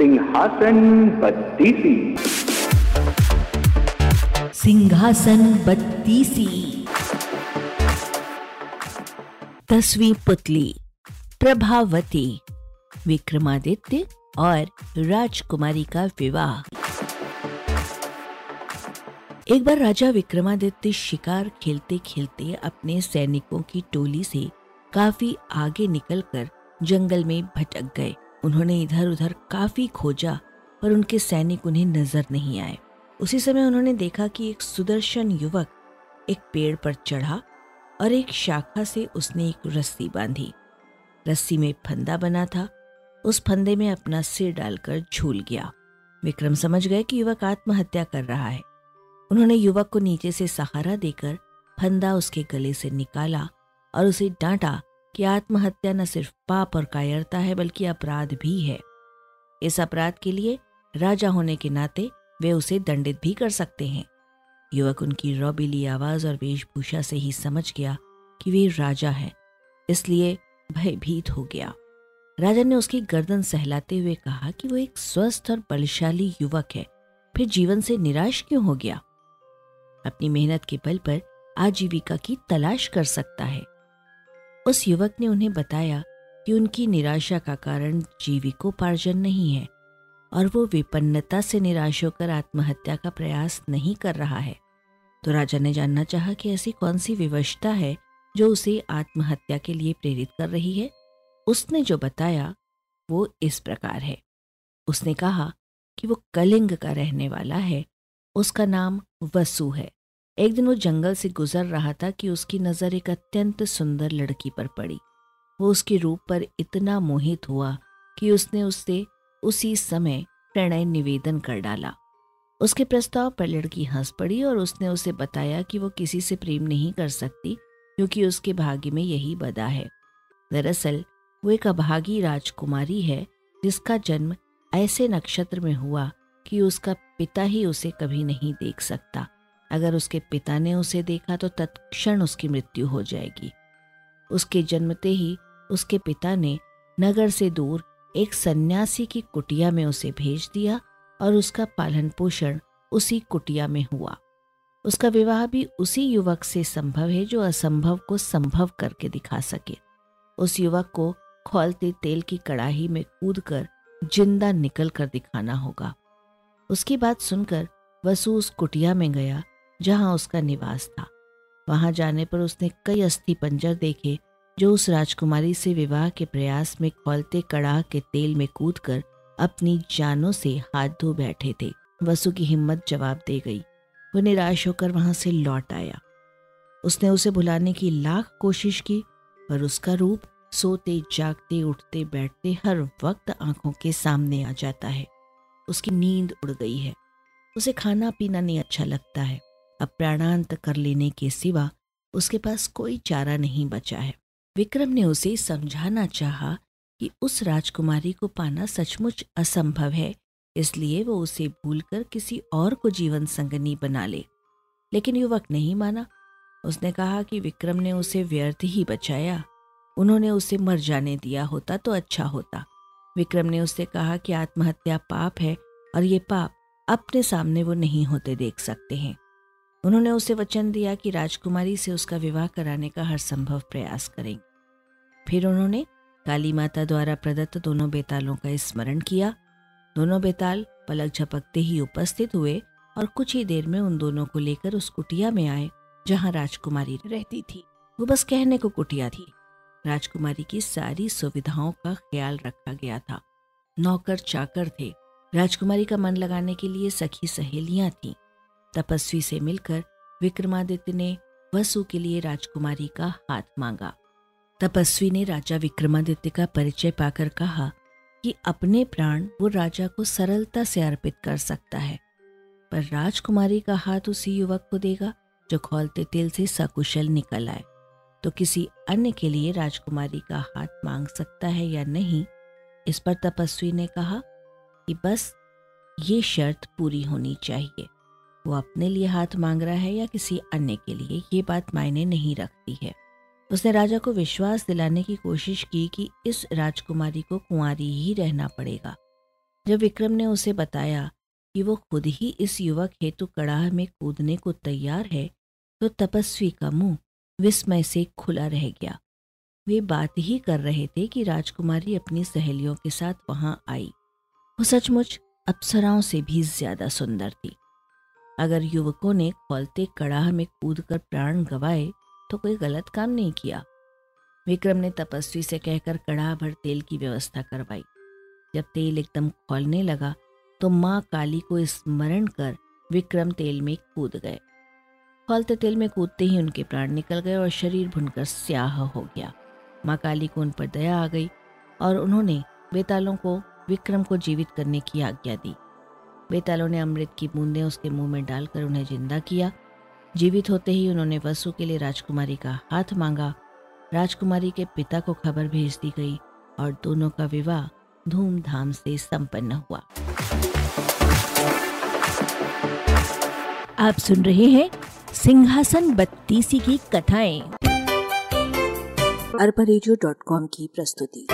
सिंहासन बत्तीसी। सिंहासन बत्तीसी। दसवीं पुतली, प्रभावती, विक्रमादित्य और राजकुमारी का विवाह। एक बार राजा विक्रमादित्य शिकार खेलते खेलते अपने सैनिकों की टोली से काफ़ी आगे निकलकर जंगल में भटक गए। उन्होंने इधर उधर काफ़ी खोजा पर उनके सैनिक उन्हें नज़र नहीं आए। उसी समय उन्होंने देखा कि एक सुदर्शन युवक एक पेड़ पर चढ़ा और एक शाखा से उसने एक रस्सी बांधी। रस्सी में फंदा बना था। उस फंदे में अपना सिर डालकर झूल गया। विक्रम समझ गए कि युवक आत्महत्या कर रहा है। उन्होंने युवक को नीचे से सहारा देकर फंदा उसके गले से निकाला और उसे डांटा कि आत्महत्या न सिर्फ़ पाप और कायरता है, बल्कि अपराध भी है। इस अपराध के लिए राजा होने के नाते वे उसे दंडित भी कर सकते हैं। युवक उनकी रौबीली आवाज़ और वेशभूषा से ही समझ गया कि वे राजा हैं, इसलिए भयभीत हो गया। राजा ने उसकी गर्दन सहलाते हुए कहा कि वो एक स्वस्थ और बलशाली युवक है, फिर जीवन से निराश क्यों हो गया? अपनी मेहनत के बल पर आजीविका की तलाश कर सकता है। उस युवक ने उन्हें बताया कि उनकी निराशा का कारण जीविकोपार्जन नहीं है और वो विपन्नता से निराश होकर आत्महत्या का प्रयास नहीं कर रहा है। तो राजा ने जानना चाहा कि ऐसी कौन सी विवशता है जो उसे आत्महत्या के लिए प्रेरित कर रही है? उसने जो बताया, वो इस प्रकार है। उसने कहा कि वो कलिंग का रहने वाला है। उसका नाम वसु है। एक दिन वो जंगल से गुजर रहा था कि उसकी नज़र एक अत्यंत सुंदर लड़की पर पड़ी। वो उसके रूप पर इतना मोहित हुआ कि उसने उससे उसी समय प्रणय निवेदन कर डाला। उसके प्रस्ताव पर लड़की हंस पड़ी और उसने उसे बताया कि वो किसी से प्रेम नहीं कर सकती, क्योंकि उसके भाग्य में यही बदा है। दरअसल, वो एक अभागी राजकुमारी है, जिसका जन्म ऐसे नक्षत्र में हुआ कि उसका पिता ही उसे कभी नहीं देख सकता। अगर उसके पिता ने उसे देखा तो तत्क्षण उसकी मृत्यु हो जाएगी। उसके जन्मते ही उसके पिता ने नगर से दूर एक सन्यासी की कुटिया में उसे भेज दिया और उसका पालन पोषण उसी कुटिया में हुआ। उसका विवाह भी उसी युवक से संभव है जो असंभव को संभव करके दिखा सके। उस युवक को खोलते तेल की कड़ाही में कूदकर ज़िंदा निकल कर दिखाना होगा। उसकी बात सुनकर वसु उस कुटिया में गया जहाँ उसका निवास था। वहाँ जाने पर उसने कई अस्थि पंजर देखे, जो उस राजकुमारी से विवाह के प्रयास में खोलते कड़ाह के तेल में कूदकर अपनी जानों से हाथ धो बैठे थे। वसु की हिम्मत जवाब दे गई। वो निराश होकर वहाँ से लौट आया। उसने उसे भुलाने की लाख कोशिश की, पर उसका रूप सोते जागते उठते बैठते हर वक्त आँखों के सामने आ जाता है। उसकी नींद उड़ गई है। उसे खाना पीना नहीं अच्छा लगता है। अब प्राणांत कर लेने के सिवा उसके पास कोई चारा नहीं बचा है। विक्रम ने उसे समझाना चाहा कि उस राजकुमारी को पाना सचमुच असंभव है, इसलिए वो उसे भूलकर किसी और को जीवन संगनी बना ले। लेकिन युवक नहीं माना। उसने कहा कि विक्रम ने उसे व्यर्थ ही बचाया। उन्होंने उसे मर जाने दिया होता तो अच्छा होता। विक्रम ने उससे कहा कि आत्महत्या पाप है और ये पाप अपने सामने वो नहीं होते देख सकते हैं। उन्होंने उसे वचन दिया कि राजकुमारी से उसका विवाह कराने का हर संभव प्रयास करेंगे। फिर उन्होंने काली माता द्वारा प्रदत्त दोनों बेतालों का स्मरण किया। दोनों बेताल पलक झपकते ही उपस्थित हुए और कुछ ही देर में उन दोनों को लेकर उस कुटिया में आए, जहाँ राजकुमारी रहती थी। वो बस कहने को कुटिया थी। राजकुमारी की सारी सुविधाओं का ख्याल रखा गया था। नौकर चाकर थे। राजकुमारी का मन लगाने के लिए सखी सहेलियाँ थीं। तपस्वी से मिलकर विक्रमादित्य ने वसु के लिए राजकुमारी का हाथ मांगा। तपस्वी ने राजा विक्रमादित्य का परिचय पाकर कहा कि अपने प्राण वो राजा को सरलता से अर्पित कर सकता है, पर राजकुमारी का हाथ उसी युवक को देगा जो खोलते तेल से सकुशल निकल आए। तो किसी अन्य के लिए राजकुमारी का हाथ मांग सकता है या नहीं, इस पर तपस्वी ने कहा कि बस ये शर्त पूरी होनी चाहिए। वो अपने लिए हाथ मांग रहा है या किसी अन्य के लिए, ये बात मायने नहीं रखती है। उसने राजा को विश्वास दिलाने की कोशिश की कि इस राजकुमारी को कुंवारी ही रहना पड़ेगा। जब विक्रम ने उसे बताया कि वो खुद ही इस युवक हेतु कड़ाह में कूदने को तैयार है तो तपस्वी का मुँह विस्मय से खुला रह गया। वे बात ही कर रहे थे कि राजकुमारी अपनी सहेलियों के साथ वहाँ आई। वो सचमुच अप्सराओं से भी ज़्यादा सुंदर थी। अगर युवकों ने खोलते कड़ाह में कूदकर प्राण गवाए तो कोई गलत काम नहीं किया। विक्रम ने तपस्वी से कहकर कड़ाह भर तेल की व्यवस्था करवाई। जब तेल एकदम खोलने लगा तो माँ काली को स्मरण कर विक्रम तेल में कूद गए। खोलते तेल में कूदते ही उनके प्राण निकल गए और शरीर भुनकर स्याह हो गया। माँ काली को उन पर दया आ गई और उन्होंने बेतालों को, विक्रम को जीवित करने की आज्ञा दी। बेतालों ने अमृत की बूंदें उसके मुँह में डालकर उन्हें ज़िंदा किया। जीवित होते ही उन्होंने वसु के लिए राजकुमारी का हाथ मांगा। राजकुमारी के पिता को खबर भेज दी गई और दोनों का विवाह धूमधाम से संपन्न हुआ। आप सुन रहे हैं सिंहासन बत्तीसी की कथाएँ। अरबा की प्रस्तुति।